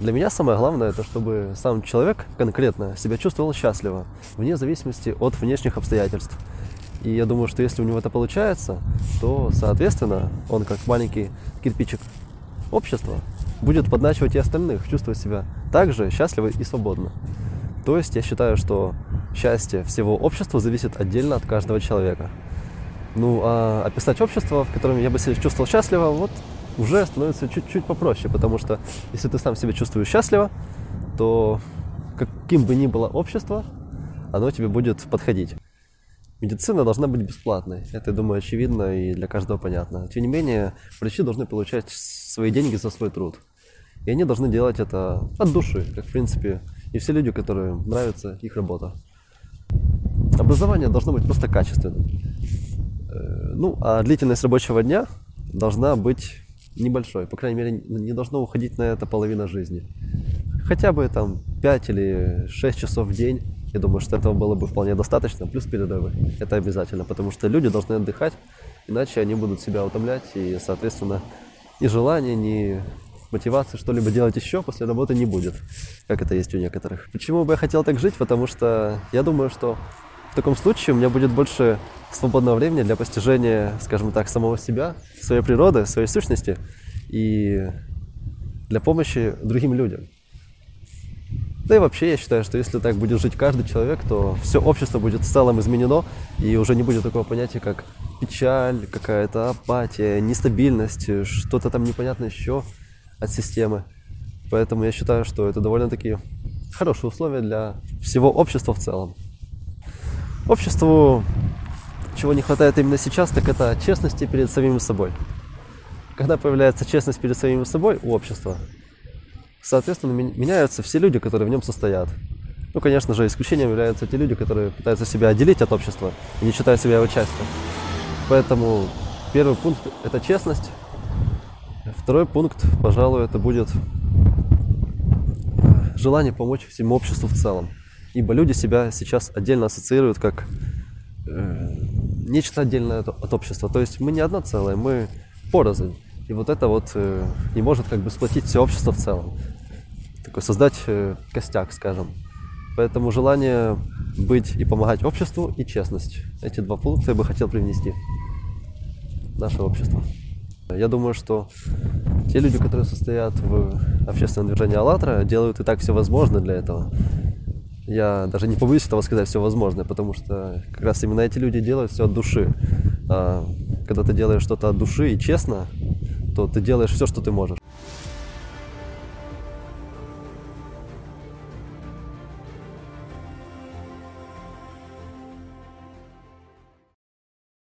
Для меня самое главное, это чтобы сам человек конкретно себя чувствовал счастливо, вне зависимости от внешних обстоятельств. И я думаю, что если у него это получается, то, соответственно, он как маленький кирпичик общества будет подначивать и остальных, чувствовать себя также счастливо и свободно. То есть я считаю, что счастье всего общества зависит отдельно от каждого человека. Ну, а описать общество, в котором я бы себя чувствовал счастливо, вот уже становится чуть-чуть попроще, потому что если ты сам себя чувствуешь счастливо, то каким бы ни было общество, оно тебе будет подходить. Медицина должна быть бесплатной. Это, я думаю, очевидно и для каждого понятно. Тем не менее, врачи должны получать свои деньги за свой труд. И они должны делать это от души, как, в принципе, и все люди, которым нравится их работа. Образование должно быть просто качественным. Э, ну, а длительность рабочего дня должна быть небольшой. По крайней мере, не должно уходить на это половина жизни. Хотя бы там 5 или 6 часов в день. Я думаю, что этого было бы вполне достаточно. Плюс перерывы. Это обязательно, потому что люди должны отдыхать, иначе они будут себя утомлять. И, соответственно, ни желания, ни мотивации что-либо делать еще после работы не будет, как это есть у некоторых. Почему бы я хотел так жить? Потому что я думаю, что в таком случае у меня будет больше свободного времени для постижения, скажем так, самого себя, своей природы, своей сущности и для помощи другим людям. Да и вообще я считаю, что если так будет жить каждый человек, то все общество будет в целом изменено, и уже не будет такого понятия, как печаль, какая-то апатия, нестабильность, что-то там непонятно еще от системы. Поэтому я считаю, что это довольно-таки хорошие условия для всего общества в целом. Обществу чего не хватает именно сейчас, так это честности перед самим собой. Когда появляется честность перед самим собой у общества, соответственно, меняются все люди, которые в нем состоят. Ну, конечно же, исключением являются те люди, которые пытаются себя отделить от общества и не считают себя его частью. Поэтому первый пункт – это честность. Второй пункт, пожалуй, это будет желание помочь всему обществу в целом. Ибо люди себя сейчас отдельно ассоциируют как э, нечто отдельное от общества. То есть мы не одно целое, мы порознь. И вот это вот э, не может как бы сплотить все общество в целом. Такой создать э, костяк, скажем. Поэтому желание быть и помогать обществу, и честность. Эти два пункта я бы хотел привнести в наше общество. Я думаю, что те люди, которые состоят в общественном движении «АЛЛАТРА», делают и так все возможное для этого. Я даже не побоюсь этого сказать все возможное, потому что как раз именно эти люди делают все от души. А когда ты делаешь что-то от души и честно, то ты делаешь все, что ты можешь.